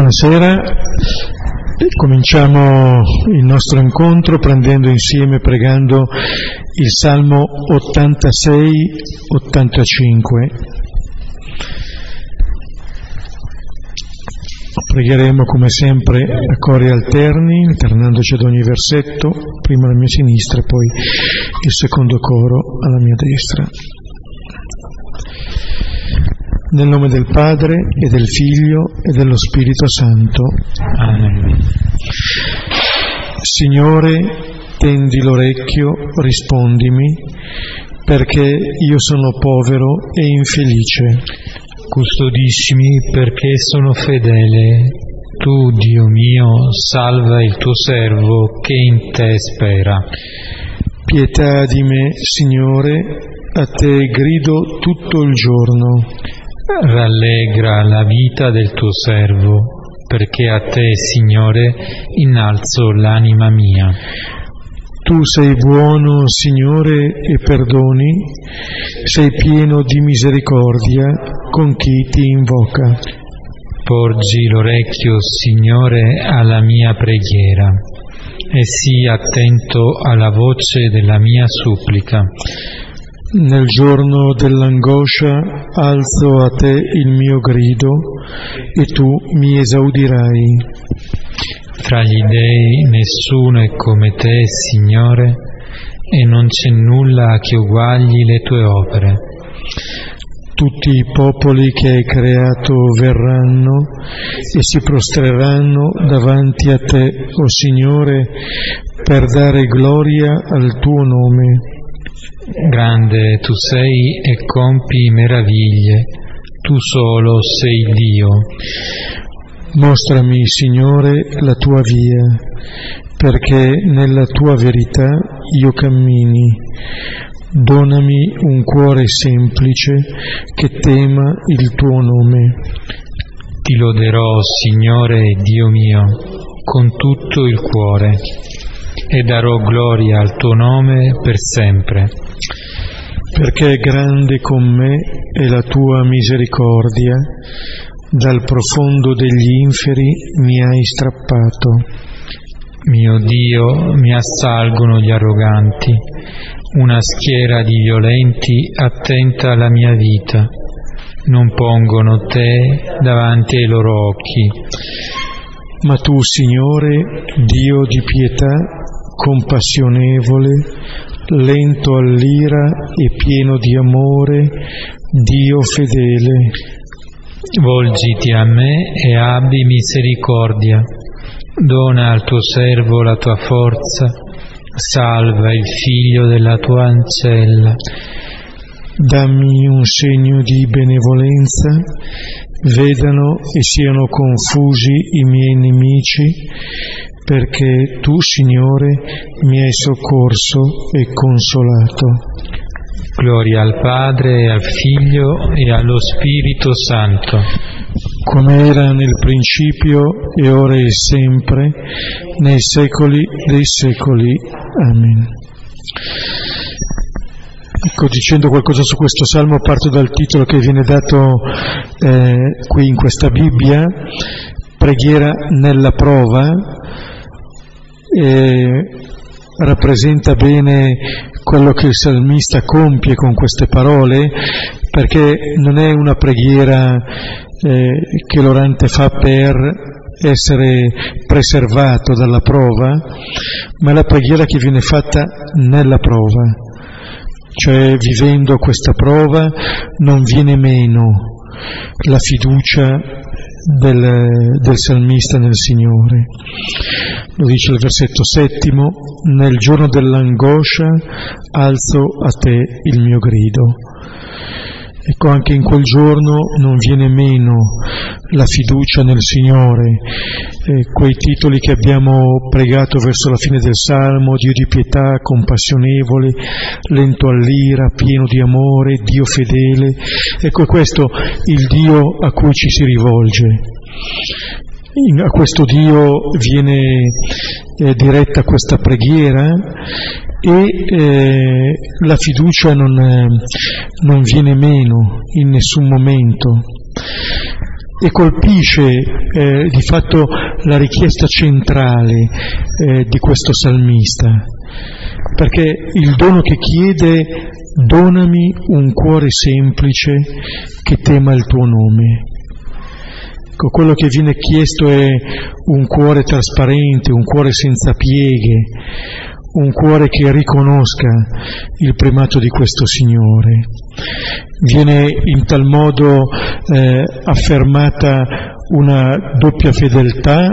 Buonasera, cominciamo il nostro incontro prendendo insieme, pregando il Salmo 86-85. Pregheremo come sempre a cori alterni, alternandoci ad ogni versetto, prima alla mia sinistra poi il secondo coro alla mia destra. Nel nome del Padre e del Figlio e dello Spirito Santo. Amen. Signore, tendi l'orecchio, rispondimi, perché io sono povero e infelice. Custodiscimi perché sono fedele. Tu, Dio mio, salva il tuo servo che in te spera. Pietà di me, Signore, a te grido tutto il giorno rallegra la vita del tuo servo, perché a te, Signore, innalzo l'anima mia. Tu sei buono, Signore, e perdoni, sei pieno di misericordia con chi ti invoca. Porgi l'orecchio, Signore, alla mia preghiera e sii attento alla voce della mia supplica nel giorno dell'angoscia alzo a te il mio grido e tu mi esaudirai. Fra gli dei nessuno è come te, Signore, e non c'è nulla che uguagli le tue opere. Tutti i popoli che hai creato verranno e si prostreranno davanti a te, o oh Signore, per dare gloria al tuo nome Grande tu sei e compi meraviglie, tu solo sei Dio. Mostrami, Signore, la tua via, perché nella tua verità io cammini. Donami un cuore semplice che tema il tuo nome. Ti loderò, Signore Dio mio, con tutto il cuore e darò gloria al tuo nome per sempre perché grande con me è la tua misericordia, dal profondo degli inferi mi hai strappato. Mio Dio, mi assalgono gli arroganti, una schiera di violenti attenta alla mia vita, non pongono te davanti ai loro occhi. Ma tu, Signore, Dio di pietà, compassionevole, lento all'ira e pieno di amore, Dio fedele. Volgiti a me e abbi misericordia, dona al tuo servo la tua forza, salva il figlio della tua ancella. Dammi un segno di benevolenza, vedano e siano confusi i miei nemici, perché tu, Signore, mi hai soccorso e consolato. Gloria al Padre, al Figlio e allo Spirito Santo. Come era nel principio e ora e sempre, nei secoli dei secoli. Amen. Ecco, dicendo qualcosa su questo salmo parto dal titolo che viene dato eh, qui in questa Bibbia, preghiera nella prova, rappresenta bene quello che il salmista compie con queste parole, perché non è una preghiera eh, che l'orante fa per essere preservato dalla prova, ma è la preghiera che viene fatta nella prova, cioè vivendo questa prova non viene meno la fiducia del, del salmista nel Signore. Lo dice il versetto settimo, nel giorno dell'angoscia alzo a te il mio grido. Ecco, anche in quel giorno non viene meno la fiducia nel Signore, eh, quei titoli che abbiamo pregato verso la fine del Salmo, Dio di pietà, compassionevole, lento all'ira, pieno di amore, Dio fedele. Ecco, questo il Dio a cui ci si rivolge. A questo Dio viene eh, diretta questa preghiera e eh, la fiducia non, eh, non viene meno in nessun momento. e colpisce eh, di fatto la richiesta centrale eh, di questo salmista, perché il dono che chiede donami un cuore semplice che tema il tuo nome. Ecco, quello che viene chiesto è un cuore trasparente, un cuore senza pieghe, un cuore che riconosca il primato di questo Signore. Viene in tal modo eh, affermata una doppia fedeltà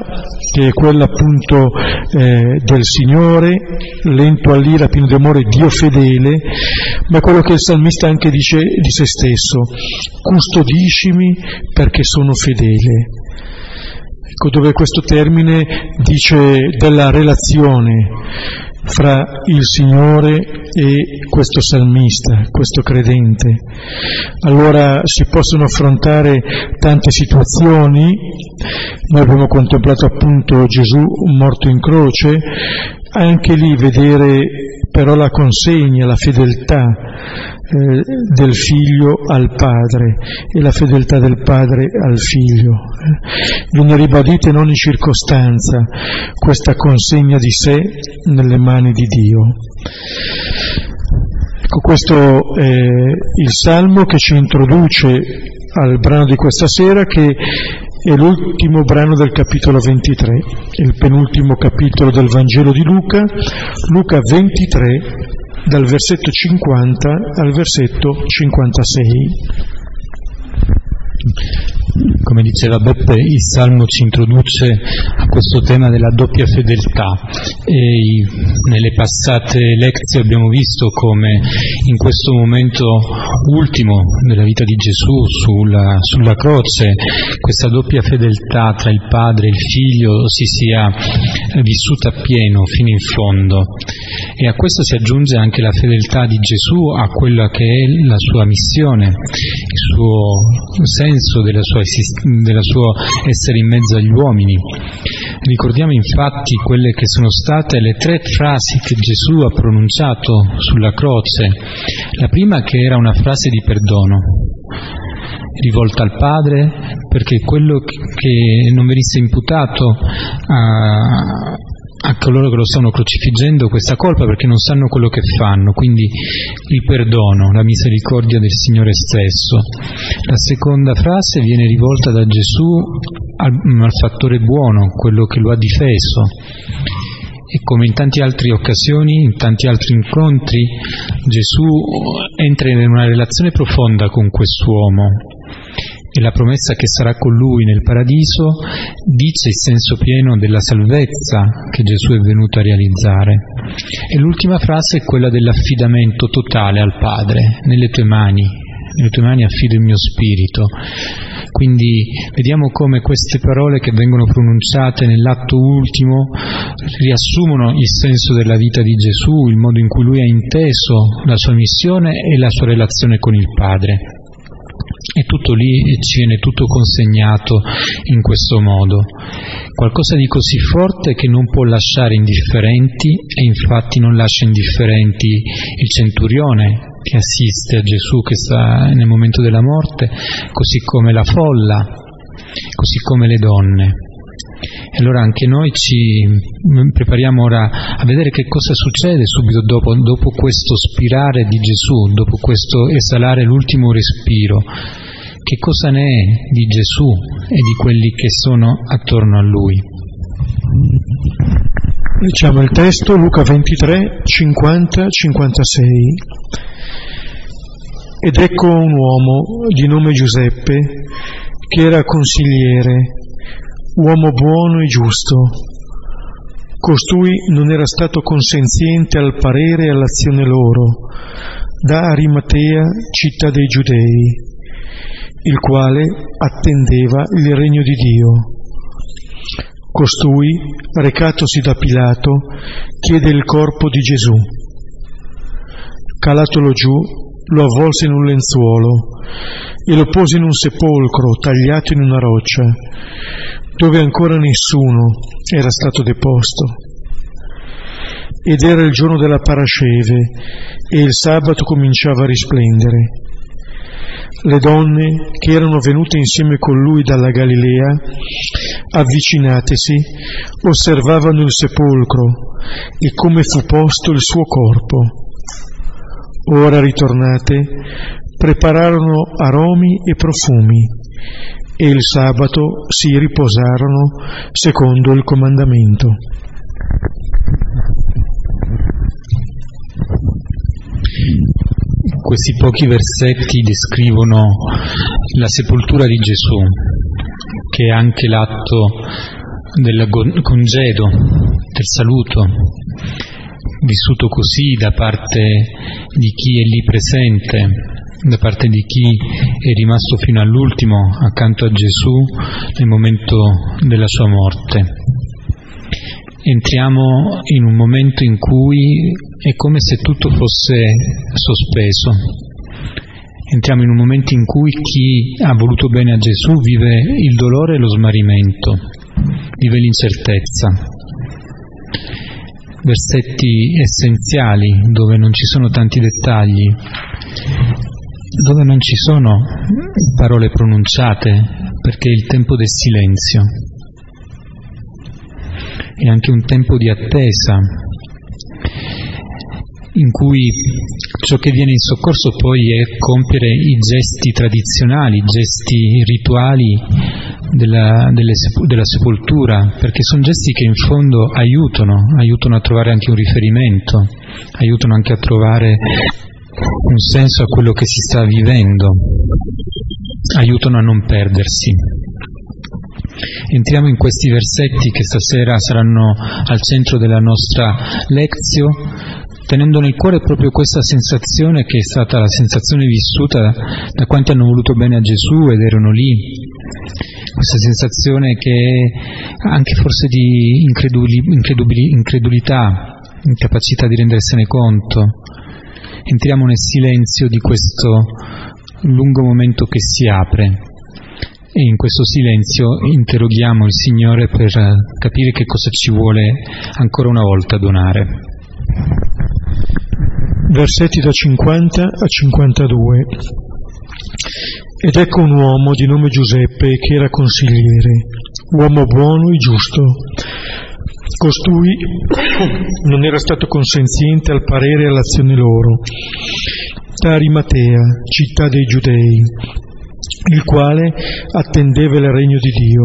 che è quella appunto eh, del Signore, lento all'ira, pieno di amore, Dio fedele, ma quello che il salmista anche dice di se stesso, custodiscimi perché sono fedele. Ecco dove questo termine dice della relazione fra il Signore e questo salmista, questo credente. Allora si possono affrontare tante situazioni, noi abbiamo contemplato appunto Gesù morto in croce, anche lì vedere però la consegna, la fedeltà eh, del figlio al padre e la fedeltà del padre al figlio. Viene ribadita in ogni circostanza questa consegna di sé nelle mani di Dio. Ecco, questo è il salmo che ci introduce al brano di questa sera che è l'ultimo brano del capitolo 23, il penultimo capitolo del Vangelo di Luca, Luca 23 dal versetto 50 al versetto 56. Come diceva Beppe, il Salmo ci introduce a questo tema della doppia fedeltà. E nelle passate lezioni abbiamo visto come in questo momento ultimo della vita di Gesù sulla, sulla croce questa doppia fedeltà tra il Padre e il Figlio si sia vissuta appieno fino in fondo. E a questo si aggiunge anche la fedeltà di Gesù a quella che è la sua missione, il suo senso della sua del suo essere in mezzo agli uomini. Ricordiamo infatti quelle che sono state le tre frasi che Gesù ha pronunciato sulla croce. La prima che era una frase di perdono, rivolta al Padre perché quello che non venisse imputato a, a coloro che lo stanno crocifiggendo questa colpa perché non sanno quello che fanno, quindi il perdono, la misericordia del Signore stesso. La seconda frase viene rivolta da Gesù al, al fattore buono, quello che lo ha difeso. E come in tante altre occasioni, in tanti altri incontri, Gesù entra in una relazione profonda con quest'uomo e la promessa che sarà con lui nel paradiso dice il senso pieno della salvezza che Gesù è venuto a realizzare. E l'ultima frase è quella dell'affidamento totale al Padre, nelle tue mani, nelle tue mani affido il mio spirito. Quindi vediamo come queste parole che vengono pronunciate nell'atto ultimo riassumono il senso della vita di Gesù, il modo in cui lui ha inteso la sua missione e la sua relazione con il Padre e tutto lì ci viene tutto consegnato in questo modo. Qualcosa di così forte che non può lasciare indifferenti e infatti non lascia indifferenti il centurione che assiste a Gesù che sta nel momento della morte, così come la folla, così come le donne. E allora anche noi ci prepariamo ora a vedere che cosa succede subito dopo, dopo questo spirare di Gesù, dopo questo esalare l'ultimo respiro. Che cosa ne è di Gesù e di quelli che sono attorno a Lui? Diciamo il testo Luca 23, 50, 56. Ed ecco un uomo di nome Giuseppe che era consigliere uomo buono e giusto. Costui non era stato consenziente al parere e all'azione loro, da Arimatea, città dei Giudei, il quale attendeva il regno di Dio. Costui, recatosi da Pilato, chiede il corpo di Gesù. Calatolo giù, lo avvolse in un lenzuolo e lo pose in un sepolcro tagliato in una roccia, dove ancora nessuno era stato deposto. Ed era il giorno della parasceve e il sabato cominciava a risplendere. Le donne che erano venute insieme con lui dalla Galilea, avvicinatesi, osservavano il sepolcro e come fu posto il suo corpo. Ora ritornate, prepararono aromi e profumi e il sabato si riposarono secondo il comandamento. Questi pochi versetti descrivono la sepoltura di Gesù, che è anche l'atto del congedo, del saluto, vissuto così da parte di chi è lì presente, da parte di chi è rimasto fino all'ultimo accanto a Gesù nel momento della sua morte entriamo in un momento in cui è come se tutto fosse sospeso. Entriamo in un momento in cui chi ha voluto bene a Gesù vive il dolore e lo smarrimento, vive l'incertezza. Versetti essenziali dove non ci sono tanti dettagli, dove non ci sono parole pronunciate, perché è il tempo del silenzio è anche un tempo di attesa in cui ciò che viene in soccorso poi è compiere i gesti tradizionali, i gesti rituali della, delle, della sepoltura, perché sono gesti che in fondo aiutano, aiutano a trovare anche un riferimento, aiutano anche a trovare un senso a quello che si sta vivendo, aiutano a non perdersi. Entriamo in questi versetti che stasera saranno al centro della nostra lezione, tenendo nel cuore proprio questa sensazione che è stata la sensazione vissuta da quanti hanno voluto bene a Gesù ed erano lì, questa sensazione che è anche forse di increduli, increduli, incredulità, incapacità di rendersene conto. Entriamo nel silenzio di questo lungo momento che si apre e in questo silenzio interroghiamo il Signore per capire che cosa ci vuole ancora una volta donare. Versetti da 50 a 52. Ed ecco un uomo di nome Giuseppe che era consigliere, uomo buono e giusto. Costui non era stato consenziente al parere e all'azione loro. Da Arimatea, città dei Giudei, il quale attendeva il regno di Dio.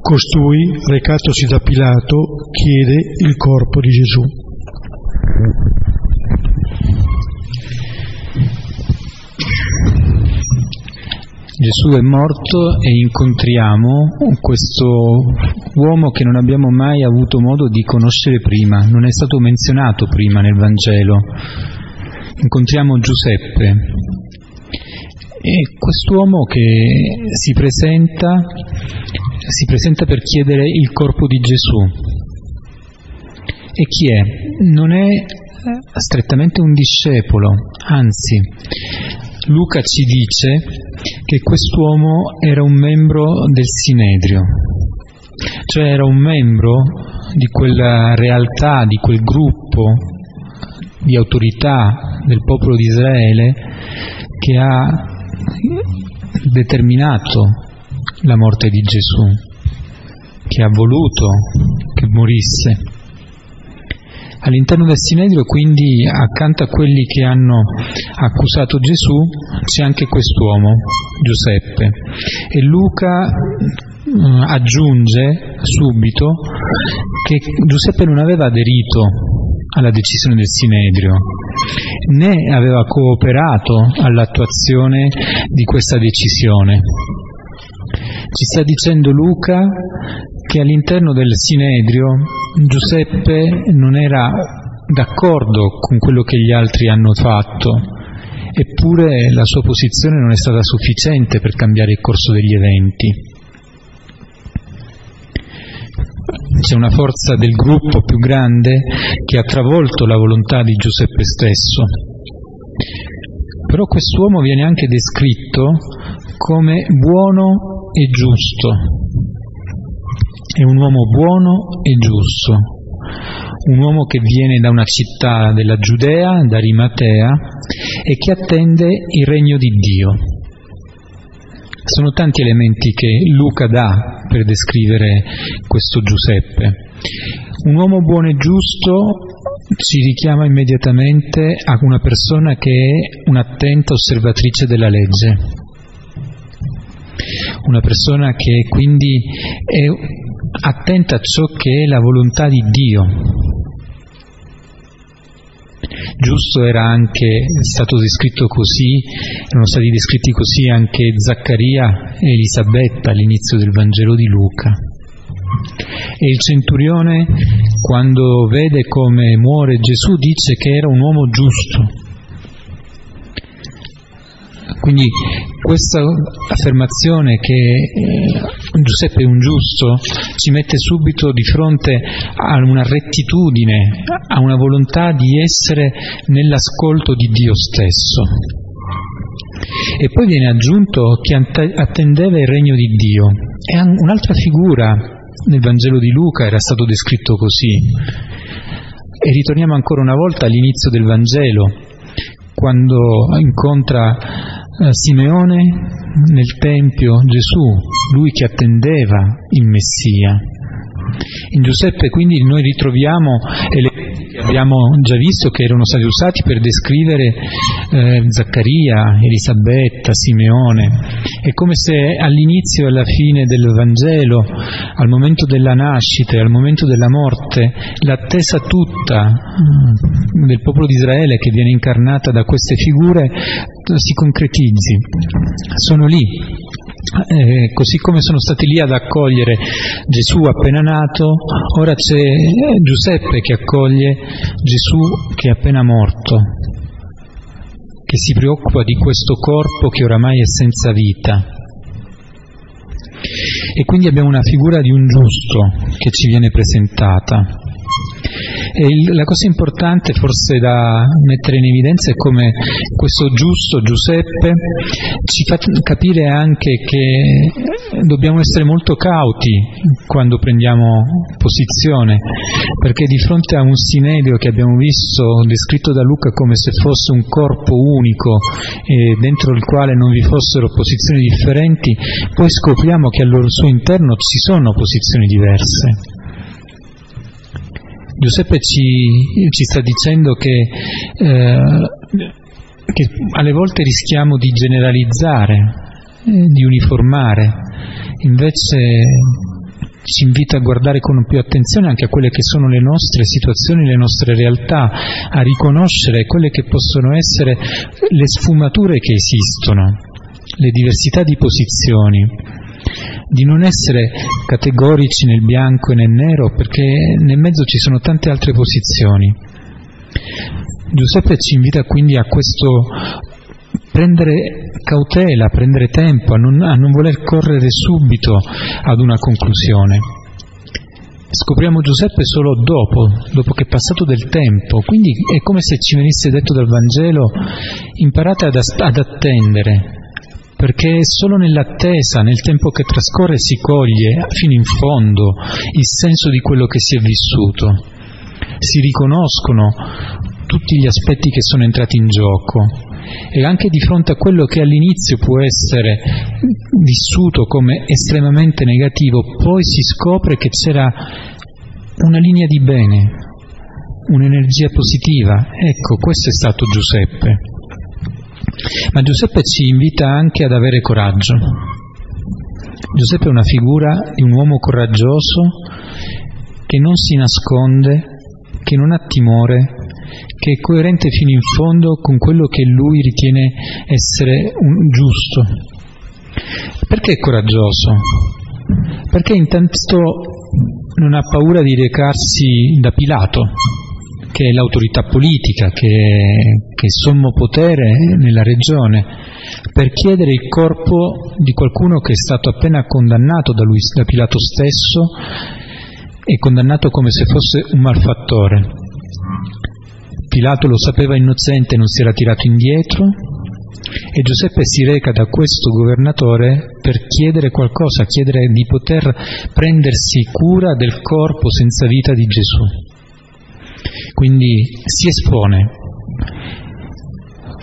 Costui, recatosi da Pilato, chiede il corpo di Gesù. Gesù è morto e incontriamo questo uomo che non abbiamo mai avuto modo di conoscere prima, non è stato menzionato prima nel Vangelo. Incontriamo Giuseppe, e quest'uomo che si presenta, si presenta per chiedere il corpo di Gesù. E chi è? Non è strettamente un discepolo, anzi, Luca ci dice che quest'uomo era un membro del Sinedrio, cioè era un membro di quella realtà, di quel gruppo di autorità del popolo di Israele che ha determinato la morte di Gesù, che ha voluto che morisse. All'interno del Sinedrio, quindi, accanto a quelli che hanno accusato Gesù, c'è anche quest'uomo, Giuseppe. E Luca mm, aggiunge subito che Giuseppe non aveva aderito alla decisione del Sinedrio, né aveva cooperato all'attuazione di questa decisione. Ci sta dicendo Luca che all'interno del Sinedrio Giuseppe non era d'accordo con quello che gli altri hanno fatto, eppure la sua posizione non è stata sufficiente per cambiare il corso degli eventi. C'è una forza del gruppo più grande che ha travolto la volontà di Giuseppe stesso. Però quest'uomo viene anche descritto come buono e giusto. È un uomo buono e giusto, un uomo che viene da una città della Giudea, da Rimatea, e che attende il regno di Dio. Sono tanti elementi che Luca dà per descrivere questo Giuseppe. Un uomo buono e giusto ci richiama immediatamente a una persona che è un'attenta osservatrice della legge, una persona che quindi è attenta a ciò che è la volontà di Dio. Giusto era anche stato descritto così, erano stati descritti così anche Zaccaria e Elisabetta all'inizio del Vangelo di Luca. E il centurione, quando vede come muore Gesù, dice che era un uomo giusto. Quindi questa affermazione che eh, Giuseppe è un giusto ci mette subito di fronte a una rettitudine, a una volontà di essere nell'ascolto di Dio stesso. E poi viene aggiunto che attendeva il regno di Dio. È un'altra figura nel Vangelo di Luca era stato descritto così. E ritorniamo ancora una volta all'inizio del Vangelo, quando incontra Simeone nel Tempio Gesù, lui che attendeva il Messia. In Giuseppe quindi noi ritroviamo elementi che abbiamo già visto che erano stati usati per descrivere eh, Zaccaria, Elisabetta, Simeone. È come se all'inizio e alla fine del Vangelo, al momento della nascita e al momento della morte, l'attesa tutta mm, del popolo di Israele che viene incarnata da queste figure si concretizzi. Sono lì, eh, così come sono stati lì ad accogliere Gesù appena nato, ora c'è Giuseppe che accoglie Gesù che è appena morto, che si preoccupa di questo corpo che oramai è senza vita. E quindi abbiamo una figura di un giusto che ci viene presentata. E la cosa importante forse da mettere in evidenza è come questo giusto Giuseppe ci fa capire anche che dobbiamo essere molto cauti quando prendiamo posizione, perché di fronte a un Sinedrio che abbiamo visto descritto da Luca come se fosse un corpo unico e dentro il quale non vi fossero posizioni differenti, poi scopriamo che al suo interno ci sono posizioni diverse. Giuseppe ci, ci sta dicendo che, eh, che, alle volte rischiamo di generalizzare, eh, di uniformare, invece ci invita a guardare con più attenzione anche a quelle che sono le nostre situazioni, le nostre realtà, a riconoscere quelle che possono essere le sfumature che esistono, le diversità di posizioni di non essere categorici nel bianco e nel nero, perché nel mezzo ci sono tante altre posizioni. Giuseppe ci invita quindi a questo prendere cautela, prendere tempo, a non, a non voler correre subito ad una conclusione. Scopriamo Giuseppe solo dopo, dopo che è passato del tempo, quindi è come se ci venisse detto dal Vangelo, imparate ad, ad attendere, perché solo nell'attesa, nel tempo che trascorre, si coglie fino in fondo il senso di quello che si è vissuto. Si riconoscono tutti gli aspetti che sono entrati in gioco e anche di fronte a quello che all'inizio può essere vissuto come estremamente negativo, poi si scopre che c'era una linea di bene, un'energia positiva. Ecco, questo è stato Giuseppe. Ma Giuseppe ci invita anche ad avere coraggio. Giuseppe è una figura di un uomo coraggioso che non si nasconde, che non ha timore, che è coerente fino in fondo con quello che lui ritiene essere un giusto. Perché è coraggioso? Perché intanto non ha paura di recarsi da Pilato, che è l'autorità politica, che è, che è sommo potere nella regione, per chiedere il corpo di qualcuno che è stato appena condannato da, lui, da Pilato stesso e condannato come se fosse un malfattore. Pilato lo sapeva innocente e non si era tirato indietro e Giuseppe si reca da questo governatore per chiedere qualcosa, chiedere di poter prendersi cura del corpo senza vita di Gesù. Quindi si espone.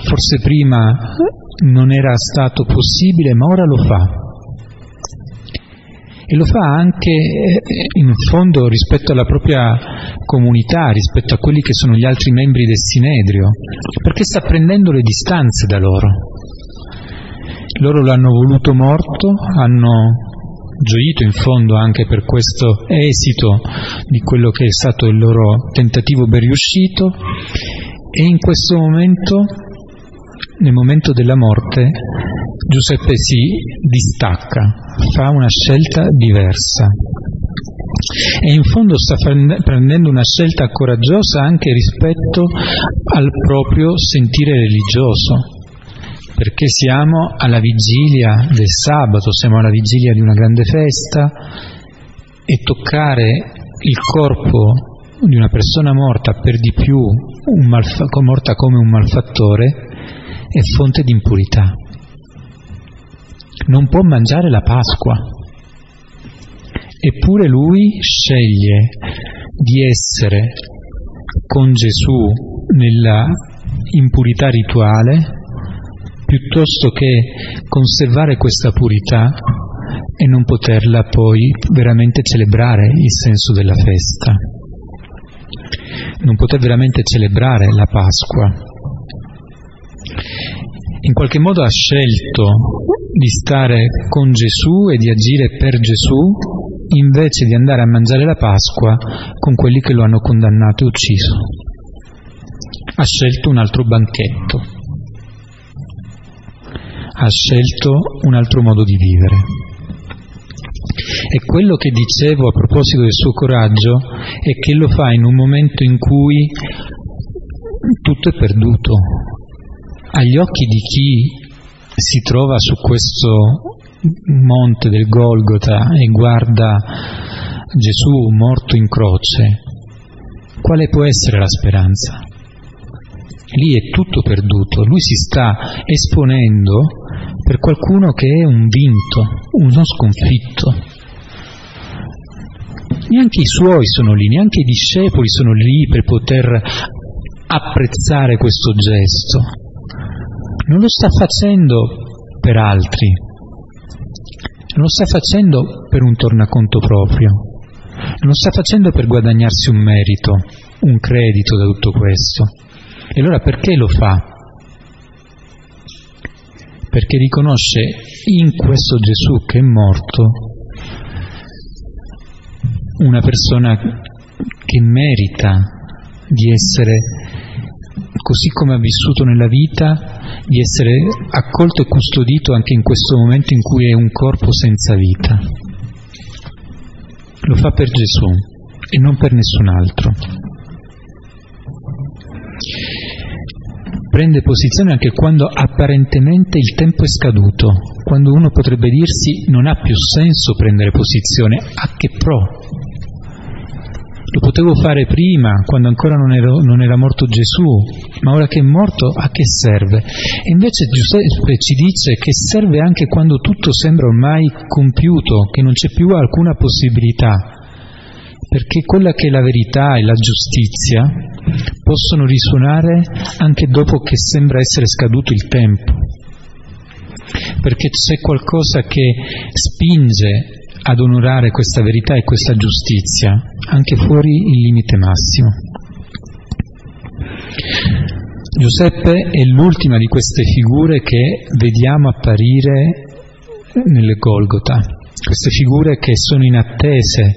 Forse prima non era stato possibile, ma ora lo fa. E lo fa anche eh, in fondo rispetto alla propria comunità, rispetto a quelli che sono gli altri membri del Sinedrio, perché sta prendendo le distanze da loro. Loro l'hanno voluto morto, hanno gioito in fondo anche per questo esito di quello che è stato il loro tentativo ben riuscito. E in questo momento, nel momento della morte, Giuseppe si distacca, fa una scelta diversa. E in fondo sta prendendo una scelta coraggiosa anche rispetto al proprio sentire religioso perché siamo alla vigilia del sabato, siamo alla vigilia di una grande festa e toccare il corpo di una persona morta, per di più malfa- morta come un malfattore, è fonte di impurità. Non può mangiare la Pasqua, eppure lui sceglie di essere con Gesù nella impurità rituale piuttosto che conservare questa purità e non poterla poi veramente celebrare il senso della festa, non poter veramente celebrare la Pasqua. In qualche modo ha scelto di stare con Gesù e di agire per Gesù invece di andare a mangiare la Pasqua con quelli che lo hanno condannato e ucciso. Ha scelto un altro banchetto ha scelto un altro modo di vivere. E quello che dicevo a proposito del suo coraggio è che lo fa in un momento in cui tutto è perduto. Agli occhi di chi si trova su questo monte del Golgota e guarda Gesù morto in croce, quale può essere la speranza? Lì è tutto perduto, lui si sta esponendo per qualcuno che è un vinto, uno sconfitto. Neanche i suoi sono lì, neanche i discepoli sono lì per poter apprezzare questo gesto. Non lo sta facendo per altri, non lo sta facendo per un tornaconto proprio, non lo sta facendo per guadagnarsi un merito, un credito da tutto questo. E allora perché lo fa? Perché riconosce in questo Gesù che è morto una persona che merita di essere, così come ha vissuto nella vita, di essere accolto e custodito anche in questo momento in cui è un corpo senza vita. Lo fa per Gesù e non per nessun altro prende posizione anche quando apparentemente il tempo è scaduto, quando uno potrebbe dirsi non ha più senso prendere posizione, a che pro? Lo potevo fare prima, quando ancora non, ero, non era morto Gesù, ma ora che è morto a che serve? E invece Giuseppe ci dice che serve anche quando tutto sembra ormai compiuto, che non c'è più alcuna possibilità perché quella che è la verità e la giustizia possono risuonare anche dopo che sembra essere scaduto il tempo, perché c'è qualcosa che spinge ad onorare questa verità e questa giustizia, anche fuori il limite massimo. Giuseppe è l'ultima di queste figure che vediamo apparire nelle Golgota, queste figure che sono in attese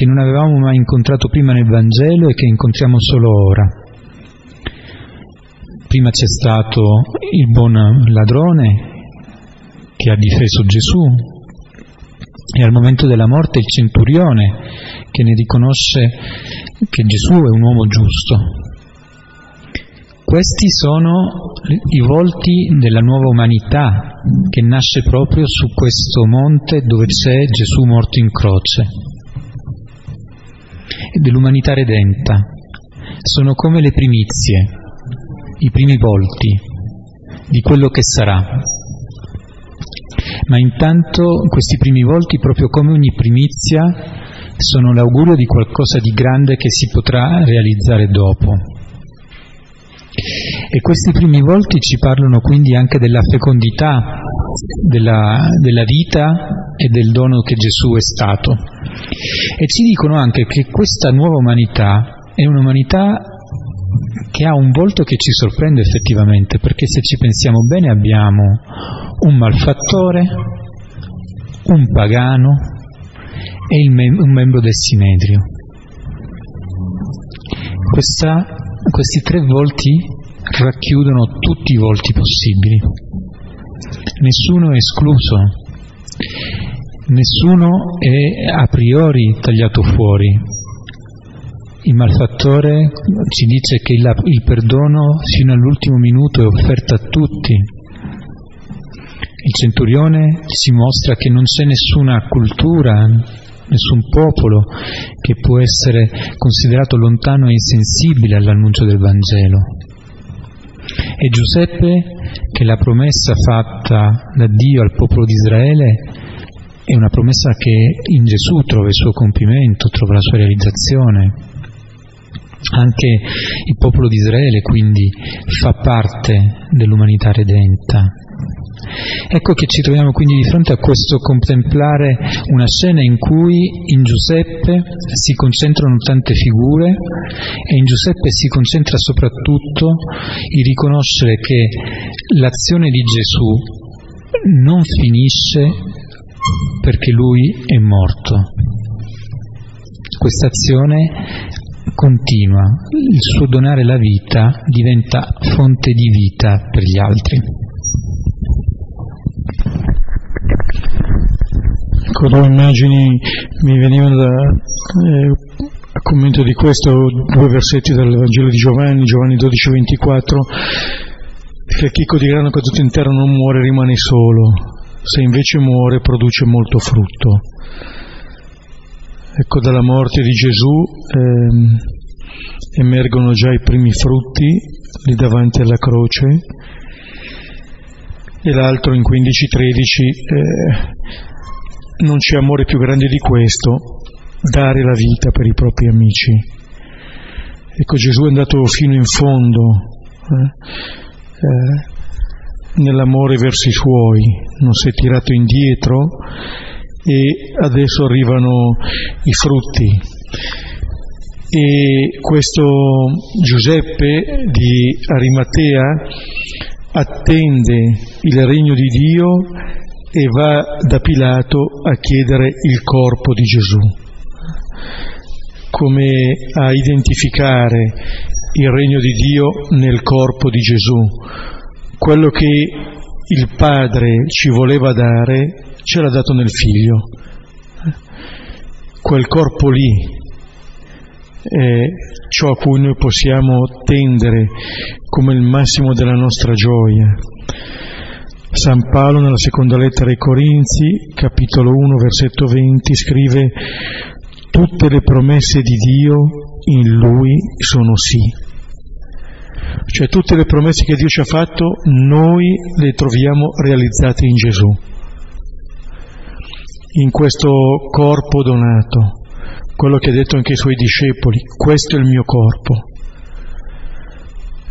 che non avevamo mai incontrato prima nel Vangelo e che incontriamo solo ora. Prima c'è stato il buon ladrone che ha difeso Gesù e al momento della morte il centurione che ne riconosce che Gesù è un uomo giusto. Questi sono i volti della nuova umanità che nasce proprio su questo monte dove c'è Gesù morto in croce dell'umanità redenta. Sono come le primizie, i primi volti di quello che sarà. Ma intanto questi primi volti, proprio come ogni primizia, sono l'augurio di qualcosa di grande che si potrà realizzare dopo. E questi primi volti ci parlano quindi anche della fecondità della, della, vita e del dono che Gesù è stato. E ci dicono anche che questa nuova umanità è un'umanità che ha un volto che ci sorprende effettivamente, perché se ci pensiamo bene abbiamo un malfattore, un pagano e mem- un membro del Sinedrio. Questa, questi tre volti racchiudono tutti i volti possibili, nessuno è escluso, nessuno è a priori tagliato fuori, il malfattore ci dice che il, il perdono fino all'ultimo minuto è offerto a tutti. Il centurione ci mostra che non c'è nessuna cultura, nessun popolo che può essere considerato lontano e insensibile all'annuncio del Vangelo. E Giuseppe, che la promessa fatta da Dio al popolo di Israele è una promessa che in Gesù trova il suo compimento, trova la sua realizzazione. Anche il popolo di Israele quindi fa parte dell'umanità redenta. Ecco che ci troviamo quindi di fronte a questo contemplare una scena in cui in Giuseppe si concentrano tante figure e in Giuseppe si concentra soprattutto il riconoscere che l'azione di Gesù non finisce perché lui è morto. Questa azione continua, il suo donare la vita diventa fonte di vita per gli altri. Ecco, due immagini mi venivano da, eh, a commento di questo, due versetti dal Vangelo di Giovanni, Giovanni 12, 24, che chicco di grano caduto in terra non muore, rimane solo, se invece muore produce molto frutto. Ecco, dalla morte di Gesù ehm, emergono già i primi frutti lì davanti alla croce e l'altro in 15-13 eh, non c'è amore più grande di questo, dare la vita per i propri amici. Ecco, Gesù è andato fino in fondo eh, eh, nell'amore verso i suoi, non si è tirato indietro e adesso arrivano i frutti. E questo Giuseppe di Arimatea attende il regno di Dio e va da Pilato a chiedere il corpo di Gesù, come a identificare il regno di Dio nel corpo di Gesù, quello che il Padre ci voleva dare ce l'ha dato nel figlio. Quel corpo lì è ciò a cui noi possiamo tendere come il massimo della nostra gioia. San Paolo nella seconda lettera ai Corinzi, capitolo 1, versetto 20, scrive tutte le promesse di Dio in Lui sono sì. Cioè tutte le promesse che Dio ci ha fatto noi le troviamo realizzate in Gesù in questo corpo donato, quello che ha detto anche ai suoi discepoli, questo è il mio corpo.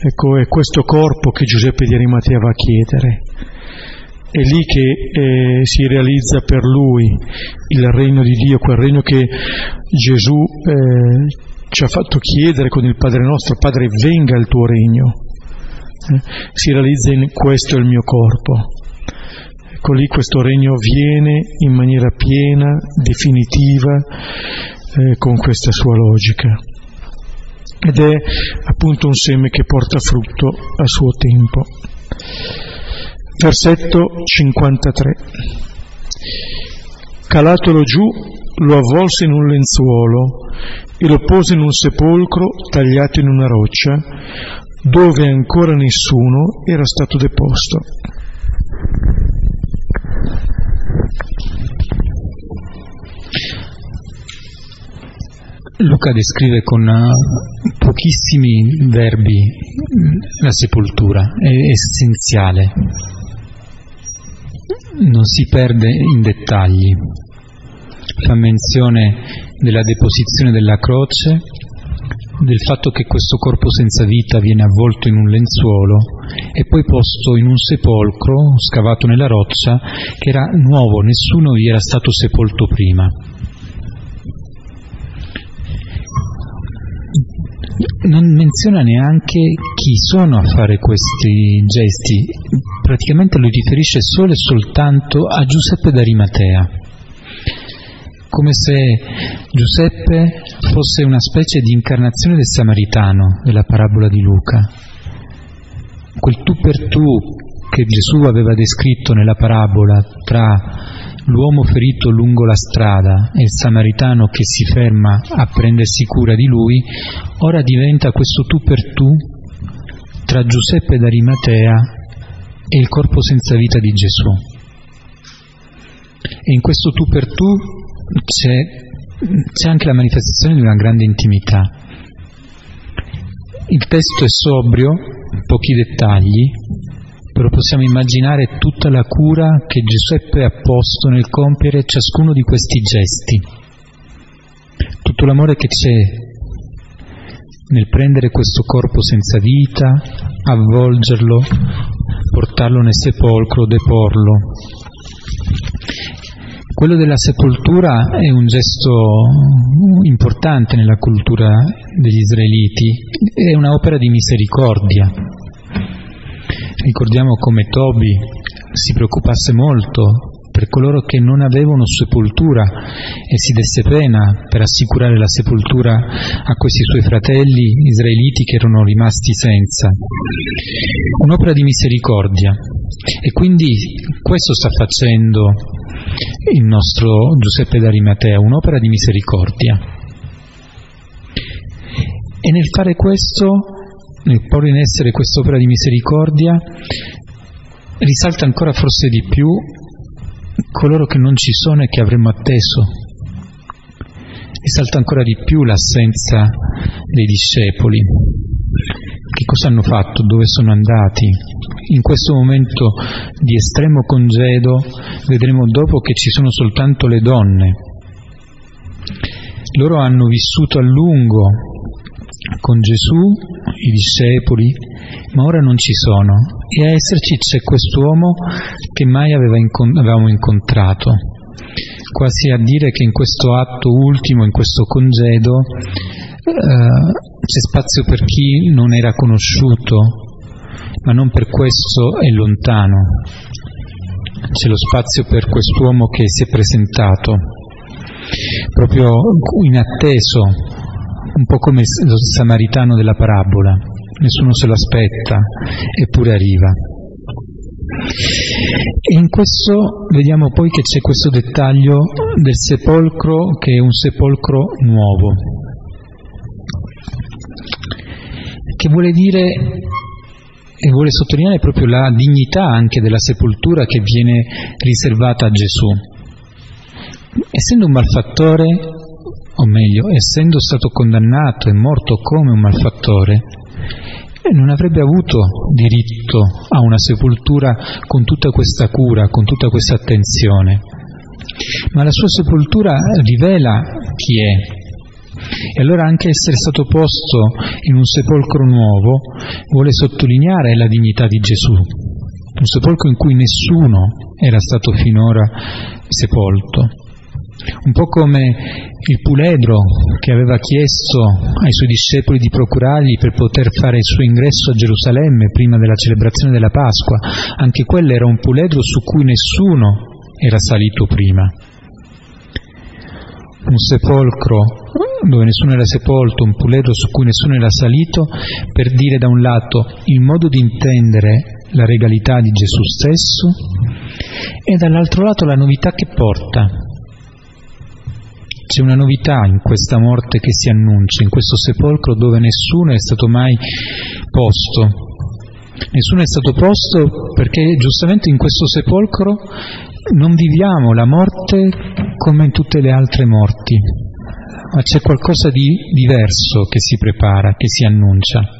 Ecco, è questo corpo che Giuseppe di Arimatea va a chiedere. È lì che eh, si realizza per lui il regno di Dio, quel regno che Gesù eh, ci ha fatto chiedere con il Padre nostro, Padre venga il tuo regno. Eh, si realizza in questo è il mio corpo. Ecco lì questo regno viene in maniera piena, definitiva, eh, con questa sua logica. Ed è appunto un seme che porta frutto a suo tempo. Versetto 53. Calatolo giù, lo avvolse in un lenzuolo e lo pose in un sepolcro tagliato in una roccia, dove ancora nessuno era stato deposto. Luca descrive con uh, pochissimi verbi la sepoltura, è essenziale, non si perde in dettagli, fa menzione della deposizione della croce, del fatto che questo corpo senza vita viene avvolto in un lenzuolo e poi posto in un sepolcro scavato nella roccia che era nuovo, nessuno vi era stato sepolto prima. non menziona neanche chi sono a fare questi gesti, praticamente lo riferisce solo e soltanto a Giuseppe d'Arimatea, come se Giuseppe fosse una specie di incarnazione del samaritano della parabola di Luca. Quel tu per tu che Gesù aveva descritto nella parabola tra l'uomo ferito lungo la strada e il samaritano che si ferma a prendersi cura di lui, ora diventa questo tu per tu tra Giuseppe d'Arimatea e il corpo senza vita di Gesù. E in questo tu per tu c'è, anche la manifestazione di una grande intimità. Il testo è sobrio, pochi dettagli, però possiamo immaginare tutta la cura che Giuseppe ha posto nel compiere ciascuno di questi gesti, tutto l'amore che c'è nel prendere questo corpo senza vita, avvolgerlo, portarlo nel sepolcro, deporlo. Quello della sepoltura è un gesto importante nella cultura degli israeliti, è un'opera di misericordia. Ricordiamo come Tobi si preoccupasse molto per coloro che non avevano sepoltura e si desse pena per assicurare la sepoltura a questi suoi fratelli israeliti che erano rimasti senza. Un'opera di misericordia. E quindi questo sta facendo il nostro Giuseppe d'Arimatea, un'opera di misericordia. E nel fare questo nel porre in essere quest'opera di misericordia, risalta ancora forse di più coloro che non ci sono e che avremmo atteso. Risalta ancora di più l'assenza dei discepoli. Che cosa hanno fatto? Dove sono andati? In questo momento di estremo congedo vedremo dopo che ci sono soltanto le donne. Loro hanno vissuto a lungo con Gesù, i discepoli, ma ora non ci sono. E a esserci c'è quest'uomo che mai avevamo incontrato, quasi a dire che in questo atto ultimo, in questo congedo, eh, c'è spazio per chi non era conosciuto, ma non per questo è lontano. C'è lo spazio per quest'uomo che si è presentato, proprio inatteso un po' come lo samaritano della parabola, nessuno se lo aspetta, eppure arriva. E in questo vediamo poi che c'è questo dettaglio del sepolcro che è un sepolcro nuovo, che vuole dire e vuole sottolineare proprio la dignità anche della sepoltura che viene riservata a Gesù. Essendo un malfattore, o meglio, essendo stato condannato e morto come un malfattore, non avrebbe avuto diritto a una sepoltura con tutta questa cura, con tutta questa attenzione. Ma la sua sepoltura rivela chi è. E allora anche essere stato posto in un sepolcro nuovo vuole sottolineare la dignità di Gesù, un sepolcro in cui nessuno era stato finora sepolto un po' come il puledro che aveva chiesto ai suoi discepoli di procurargli per poter fare il suo ingresso a Gerusalemme prima della celebrazione della Pasqua, anche quello era un puledro su cui nessuno era salito prima. Un sepolcro dove nessuno era sepolto, un puledro su cui nessuno era salito, per dire da un lato il modo di intendere la regalità di Gesù stesso e dall'altro lato la novità che porta, c'è una novità in questa morte che si annuncia, in questo sepolcro dove nessuno è stato mai posto. Nessuno è stato posto perché giustamente in questo sepolcro non viviamo la morte come in tutte le altre morti, ma c'è qualcosa di diverso che si prepara, che si annuncia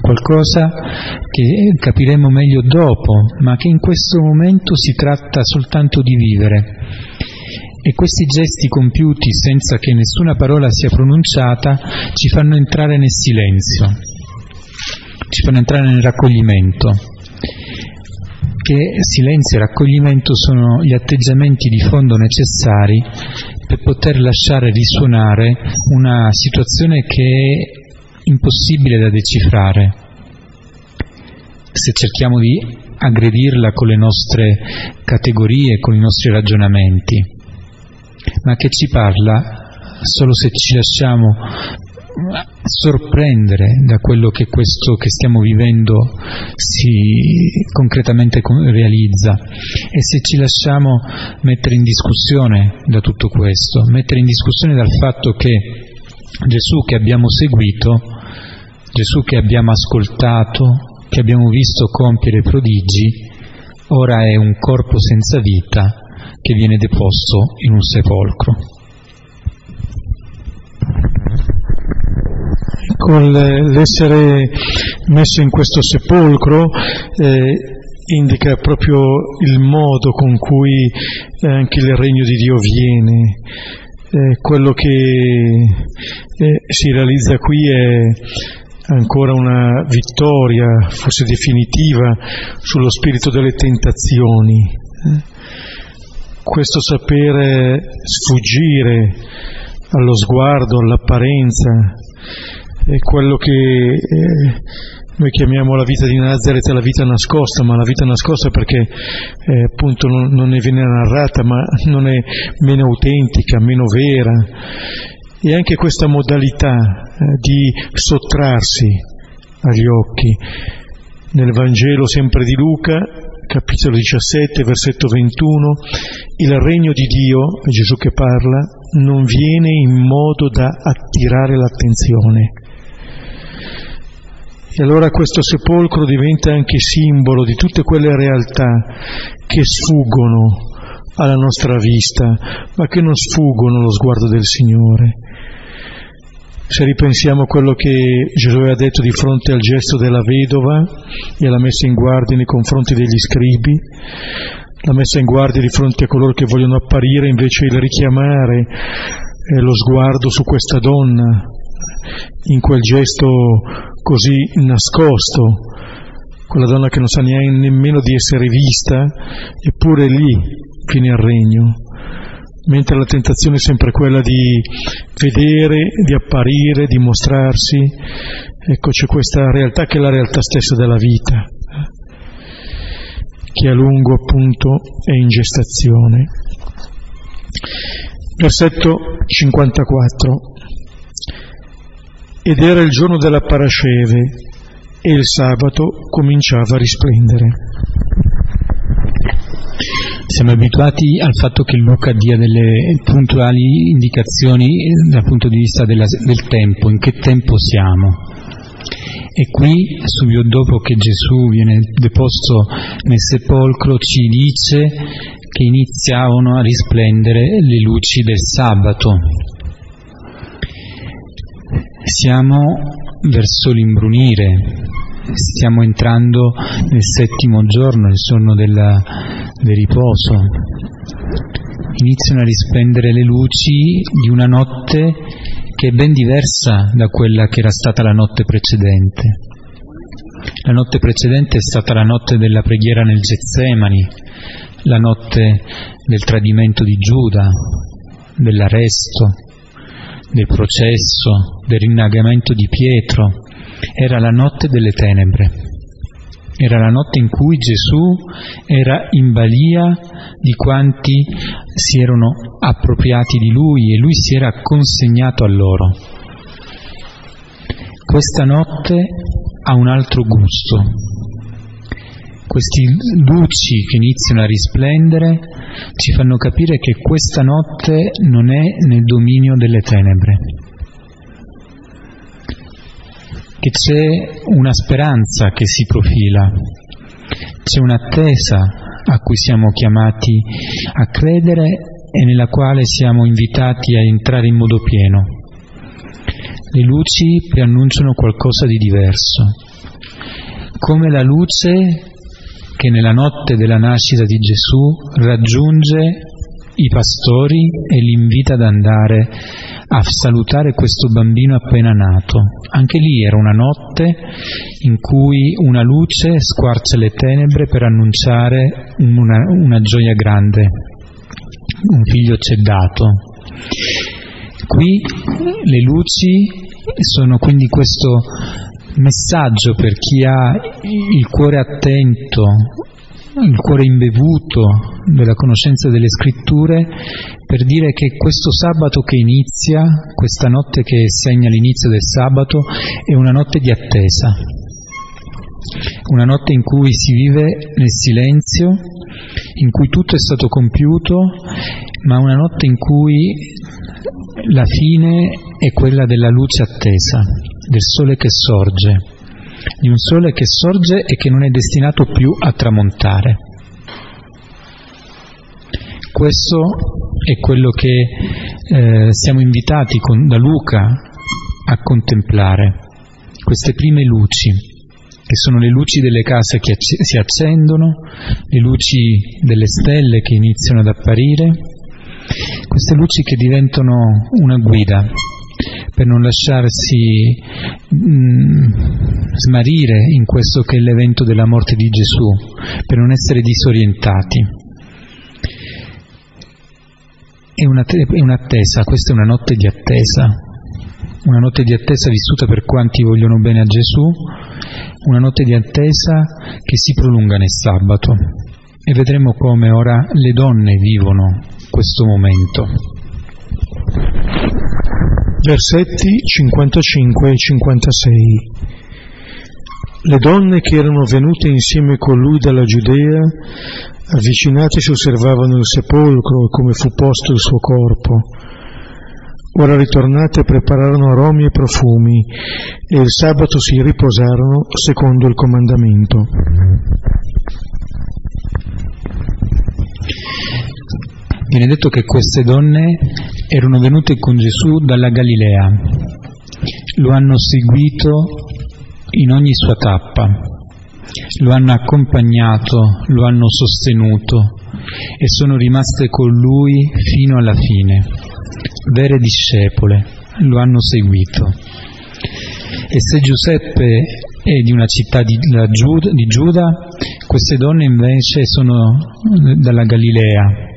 qualcosa che capiremo meglio dopo, ma che in questo momento si tratta soltanto di vivere E questi gesti compiuti senza che nessuna parola sia pronunciata ci fanno entrare nel silenzio, ci fanno entrare nel raccoglimento. Che silenzio e raccoglimento sono gli atteggiamenti di fondo necessari per poter lasciare risuonare una situazione che è impossibile da decifrare. Se cerchiamo di aggredirla con le nostre categorie, con i nostri ragionamenti ma che ci parla? Solo se ci lasciamo sorprendere da quello che questo che stiamo vivendo si concretamente realizza. E se ci lasciamo mettere in discussione da tutto questo, mettere in discussione dal fatto che Gesù che abbiamo seguito, Gesù che abbiamo ascoltato, che abbiamo visto compiere prodigi, ora è un corpo senza vita che viene deposto in un sepolcro. Con l'essere messo in questo sepolcro eh, indica proprio il modo con cui eh, anche il regno di Dio viene. Eh, quello che eh, si realizza qui è ancora una vittoria, forse definitiva, sullo spirito delle tentazioni. Eh questo sapere sfuggire allo sguardo, all'apparenza, è quello che eh, noi chiamiamo la vita di Nazareth la vita nascosta, ma la vita nascosta perché eh, appunto non, non, ne viene narrata, ma non è meno autentica, meno vera. E anche questa modalità eh, di sottrarsi agli occhi. Nel Vangelo sempre di Luca capitolo 17, versetto 21, il regno di Dio, Gesù che parla, non viene in modo da attirare l'attenzione. E allora questo sepolcro diventa anche simbolo di tutte quelle realtà che sfuggono alla nostra vista, ma che non sfuggono allo sguardo del Signore se ripensiamo a quello che Gesù aveva detto di fronte al gesto della vedova e alla messa in guardia nei confronti degli scribi, la messa in guardia di fronte a coloro che vogliono apparire, invece il richiamare eh, lo sguardo su questa donna in quel gesto così nascosto, quella donna che non sa neanche nemmeno di essere vista, eppure lì viene il regno mentre la tentazione è sempre quella di vedere, di apparire, di mostrarsi. Ecco, c'è questa realtà che è la realtà stessa della vita, che a lungo appunto è in gestazione. Versetto 54. Ed era il giorno della parasceve e il sabato cominciava a risplendere. Siamo abituati al fatto che Luca dia delle puntuali indicazioni dal punto di vista della, del tempo, in che tempo siamo. E qui, subito dopo che Gesù viene deposto nel sepolcro, ci dice che iniziavano a risplendere le luci del sabato. Siamo verso l'imbrunire, stiamo entrando nel settimo giorno, il della, del riposo. Iniziano a risplendere le luci di una notte che è ben diversa da quella che era stata la notte precedente. La notte precedente è stata la notte della preghiera nel Getsemani, la notte del tradimento di Giuda, dell'arresto, del processo, del rinnegamento di Pietro, era la notte delle tenebre, era la notte in cui Gesù era in balia di quanti si erano appropriati di lui e lui si era consegnato a loro. Questa notte ha un altro gusto. Questi luci che iniziano a risplendere ci fanno capire che questa notte non è nel dominio delle tenebre che c'è una speranza che si profila, c'è un'attesa a cui siamo chiamati a credere e nella quale siamo invitati a entrare in modo pieno. Le luci preannunciano qualcosa di diverso, come la luce che nella notte della nascita di Gesù raggiunge i pastori e li invita ad andare a salutare questo bambino appena nato. Anche lì era una notte in cui una luce squarcia le tenebre per annunciare una, una gioia grande. Un figlio c'è dato. Qui le luci sono quindi questo messaggio per chi ha il cuore attento il cuore imbevuto della conoscenza delle scritture per dire che questo sabato che inizia, questa notte che segna l'inizio del sabato, è una notte di attesa, una notte in cui si vive nel silenzio, in cui tutto è stato compiuto, ma una notte in cui la fine è quella della luce attesa, del sole che sorge di un sole che sorge e che non è destinato più a tramontare. Questo è quello che eh, siamo invitati con, da Luca a contemplare, queste prime luci, che sono le luci delle case che si accendono, le luci delle stelle che iniziano ad apparire, queste luci che diventano una guida per non lasciarsi mh, mm, smarrire in questo che è l'evento della morte di Gesù, per non essere disorientati. È, una, è un'attesa, questa è una notte di attesa, una notte di attesa vissuta per quanti vogliono bene a Gesù, una notte di attesa che si prolunga nel sabato. E vedremo come ora le donne vivono questo momento versetti 55 e 56. Le donne che erano venute insieme con lui dalla Giudea, avvicinatesi osservavano il sepolcro e come fu posto il suo corpo. Ora ritornate prepararono aromi e profumi e il sabato si riposarono secondo il comandamento. Viene detto che queste donne erano venute con Gesù dalla Galilea, lo hanno seguito in ogni sua tappa, lo hanno accompagnato, lo hanno sostenuto e sono rimaste con lui fino alla fine, vere discepole, lo hanno seguito. E se Giuseppe è di una città di, di Giuda, queste donne invece sono dalla Galilea,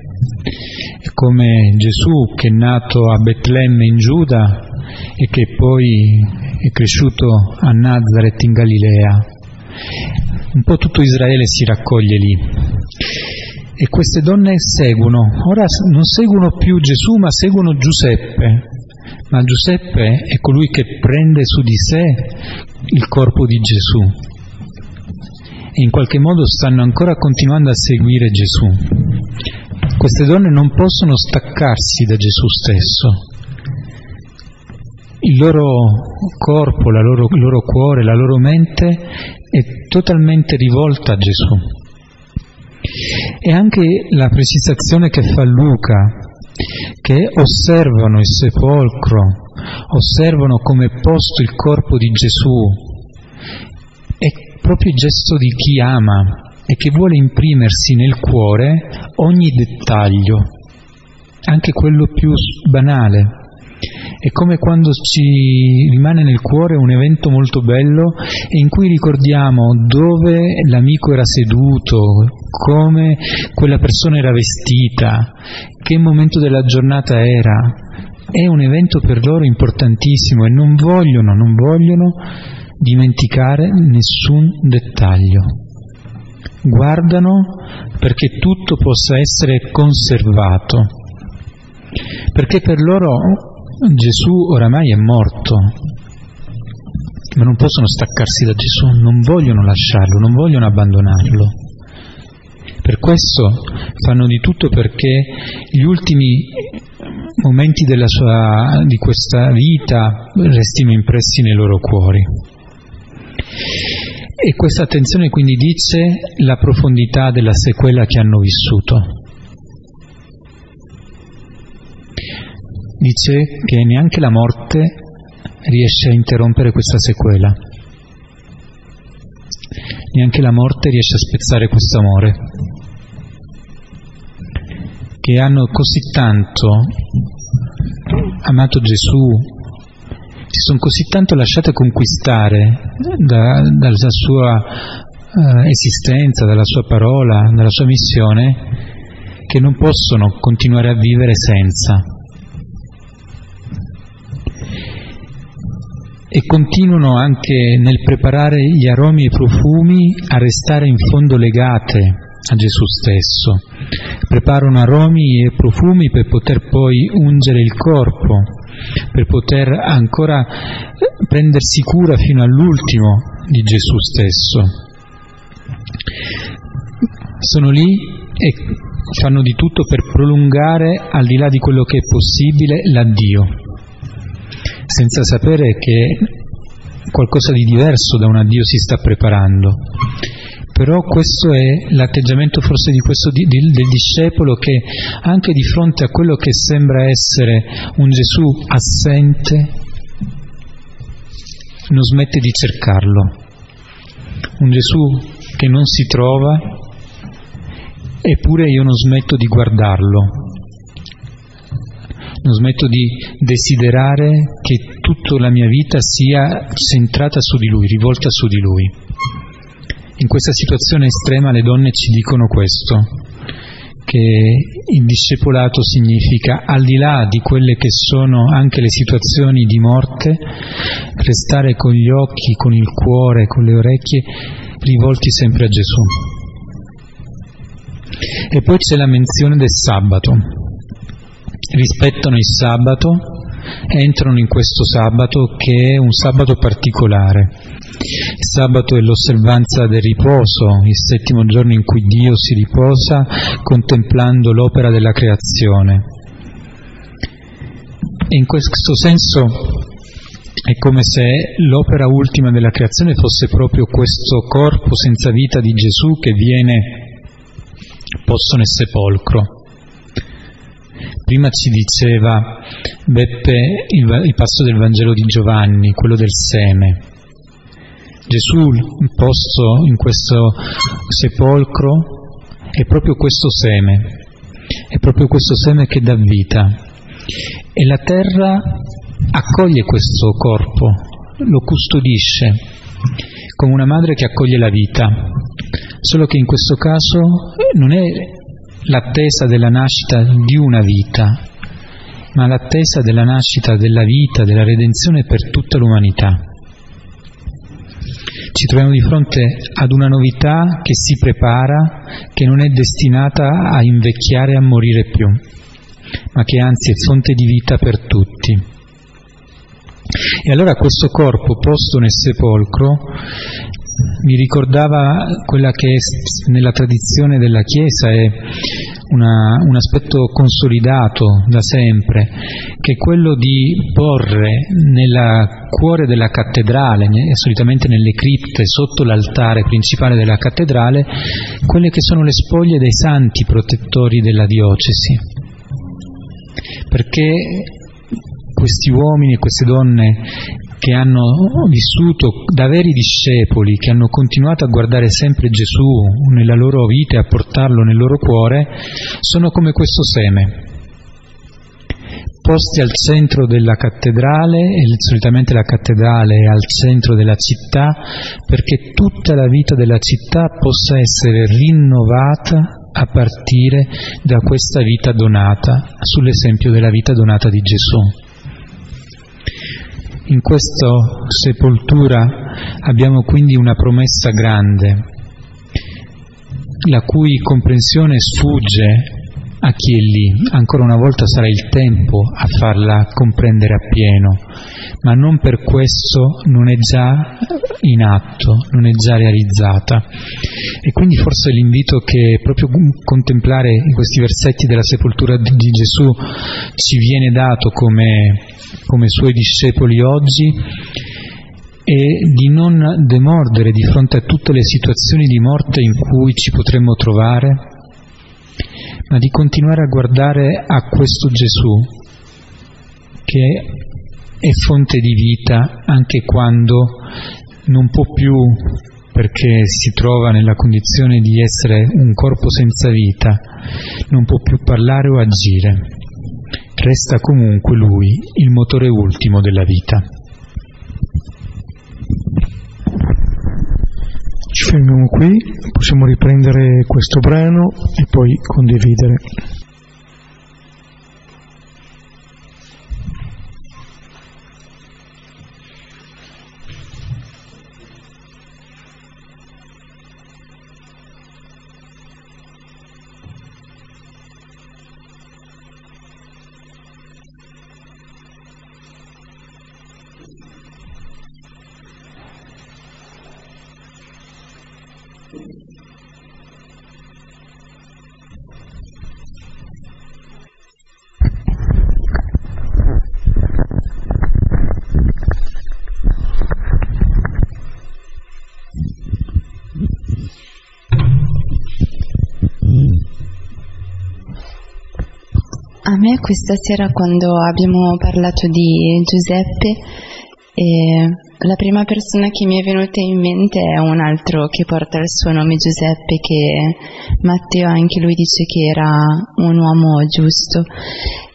come Gesù che è nato a Betlemme in Giuda e che poi è cresciuto a Nazareth in Galilea. Un po' tutto Israele si raccoglie lì. E queste donne seguono, ora non seguono più Gesù ma seguono Giuseppe, ma Giuseppe è colui che prende su di sé il corpo di Gesù e in qualche modo stanno ancora continuando a seguire Gesù. Queste donne non possono staccarsi da Gesù stesso. Il loro corpo, loro, il loro cuore, la loro mente è totalmente rivolta a Gesù. E anche la precisazione che fa Luca, che osservano il sepolcro, osservano come è posto il corpo di Gesù, è proprio il gesto di chi ama, e che vuole imprimersi nel cuore ogni dettaglio, anche quello più banale. È come quando ci rimane nel cuore un evento molto bello in cui ricordiamo dove l'amico era seduto, come quella persona era vestita, che momento della giornata era. È un evento per loro importantissimo e non vogliono, non vogliono dimenticare nessun dettaglio guardano perché tutto possa essere conservato, perché per loro Gesù oramai è morto, ma non possono staccarsi da Gesù, non vogliono lasciarlo, non vogliono abbandonarlo. Per questo fanno di tutto perché gli ultimi momenti sua, di questa vita restino impressi nei loro cuori. E questa attenzione quindi dice la profondità della sequela che hanno vissuto. Dice che neanche la morte riesce a interrompere questa sequela, neanche la morte riesce a spezzare questo amore. che hanno così tanto amato Gesù, si sono così tanto lasciate conquistare da, dalla sua uh, esistenza, dalla sua parola, dalla sua missione, che non possono continuare a vivere senza. E continuano anche nel preparare gli aromi e i profumi a restare in fondo legate a Gesù stesso. Preparano aromi e profumi per poter poi ungere il corpo, per poter ancora prendersi cura fino all'ultimo di Gesù stesso. Sono lì e fanno di tutto per prolungare al di là di quello che è possibile l'addio, senza sapere che qualcosa di diverso da un addio si sta preparando. Però questo è l'atteggiamento forse di questo, di, del discepolo che anche di fronte a quello che sembra essere un Gesù assente, non smette di cercarlo. Un Gesù che non si trova eppure io non smetto di guardarlo, non smetto di desiderare che tutta la mia vita sia centrata su di lui, rivolta su di lui. In questa situazione estrema le donne ci dicono questo, che il discepolato significa, al di là di quelle che sono anche le situazioni di morte, restare con gli occhi, con il cuore, con le orecchie rivolti sempre a Gesù. E poi c'è la menzione del sabato. Rispettano il sabato, entrano in questo sabato che è un sabato particolare. Il sabato è l'osservanza del riposo, il settimo giorno in cui Dio si riposa contemplando l'opera della creazione. E in questo senso è come se l'opera ultima della creazione fosse proprio questo corpo senza vita di Gesù che viene posto nel sepolcro. Prima ci diceva Beppe il, il passo del Vangelo di Giovanni, quello del seme. Gesù posto in questo sepolcro è proprio questo seme, è proprio questo seme che dà vita. E la terra accoglie questo corpo, lo custodisce, come una madre che accoglie la vita. Solo che in questo caso non è l'attesa della nascita di una vita, ma l'attesa della nascita della vita, della redenzione per tutta l'umanità. Ci troviamo di fronte ad una novità che si prepara, che non è destinata a invecchiare e a morire più, ma che anzi è fonte di vita per tutti. E allora questo corpo posto nel sepolcro mi ricordava quella che nella tradizione della Chiesa è una, un aspetto consolidato da sempre, che è quello di porre nel cuore della cattedrale, solitamente nelle cripte, sotto l'altare principale della cattedrale, quelle che sono le spoglie dei santi protettori della diocesi. Perché questi uomini e queste donne che hanno vissuto da veri discepoli, che hanno continuato a guardare sempre Gesù nella loro vita e a portarlo nel loro cuore, sono come questo seme posti al centro della cattedrale, e solitamente la cattedrale è al centro della città, perché tutta la vita della città possa essere rinnovata a partire da questa vita donata, sull'esempio della vita donata di Gesù. In questa sepoltura abbiamo quindi una promessa grande, la cui comprensione sfugge a chi è lì. Ancora una volta sarà il tempo a farla comprendere appieno, ma non per questo non è già in atto, non è già realizzata. E quindi forse l'invito che proprio contemplare in questi versetti della sepoltura di Gesù ci viene dato come, come suoi discepoli oggi è di non demordere di fronte a tutte le situazioni di morte in cui ci potremmo trovare, ma di continuare a guardare a questo Gesù che è fonte di vita anche quando non può più perché si trova nella condizione di essere un corpo senza vita, non può più parlare o agire. Resta comunque lui il motore ultimo della vita. Ci fermiamo qui, possiamo riprendere questo brano e poi condividere. A me questa sera quando abbiamo parlato di Giuseppe, eh, la prima persona che mi è venuta in mente è un altro che porta il suo nome Giuseppe, che Matteo anche lui dice che era un uomo giusto.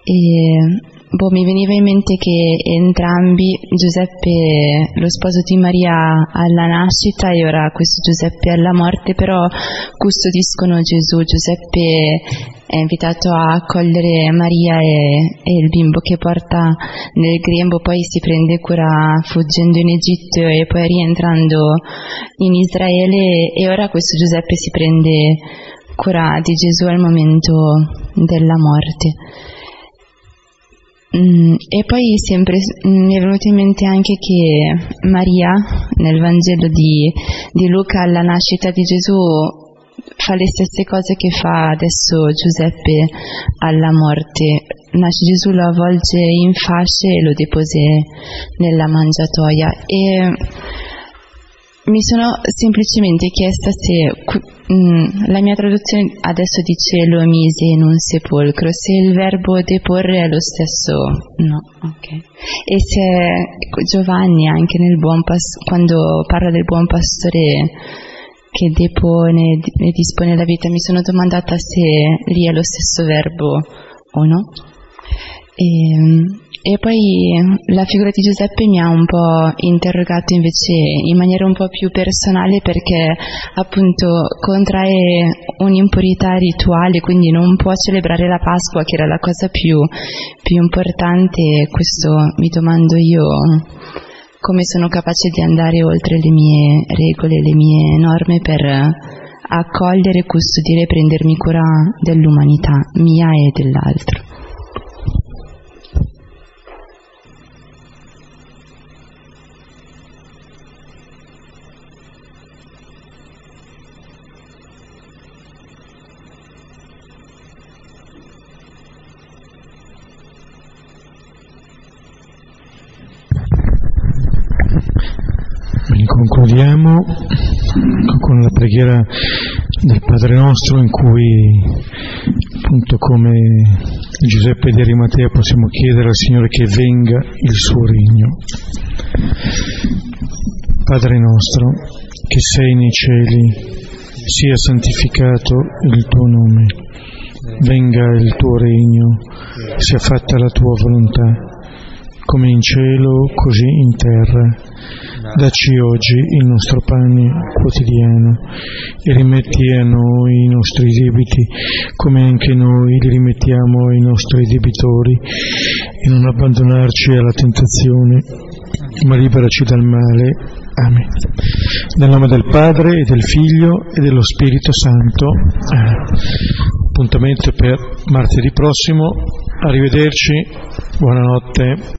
E boh, mi veniva in mente che entrambi, Giuseppe, lo sposo di Maria alla nascita e ora questo Giuseppe alla morte, però custodiscono Gesù. Giuseppe è invitato a accogliere Maria e, e, il bimbo che porta nel grembo, poi si prende cura fuggendo in Egitto e poi rientrando in Israele e ora questo Giuseppe si prende cura di Gesù al momento della morte. Mm, e poi sempre mm, mi è venuto in mente anche che Maria nel Vangelo di, di Luca alla nascita di Gesù fa le stesse cose che fa adesso Giuseppe alla morte. Nasce Gesù, lo avvolge in fasce e lo depose nella mangiatoia. E mi sono semplicemente chiesta se mh, mm, la mia traduzione adesso dice lo mise in un sepolcro, se il verbo deporre è lo stesso, no, ok. E se Giovanni anche nel buon pas- quando parla del buon pastore che depone e dispone la vita, mi sono domandata se lì è lo stesso verbo o no. E, e poi la figura di Giuseppe mi ha un po' interrogato invece in maniera un po' più personale perché appunto contrae un'impurità rituale, quindi non può celebrare la Pasqua che era la cosa più, più importante. Questo mi domando io come sono capace di andare oltre le mie regole, le mie norme per accogliere, custodire e prendermi cura dell'umanità mia e dell'altro. Concludiamo con la preghiera del Padre nostro in cui appunto come Giuseppe di Arimatea possiamo chiedere al Signore che venga il suo regno. Padre nostro che sei nei cieli, sia santificato il tuo nome, venga il tuo regno, sia fatta la tua volontà, come in cielo così in terra. Dacci oggi il nostro pane quotidiano e rimetti a noi i nostri debiti come anche noi li rimettiamo ai nostri debitori e non abbandonarci alla tentazione, ma liberaci dal male. Amen. Nel nome del Padre e del Figlio e dello Spirito Santo. Appuntamento per martedì prossimo. Arrivederci. Buonanotte.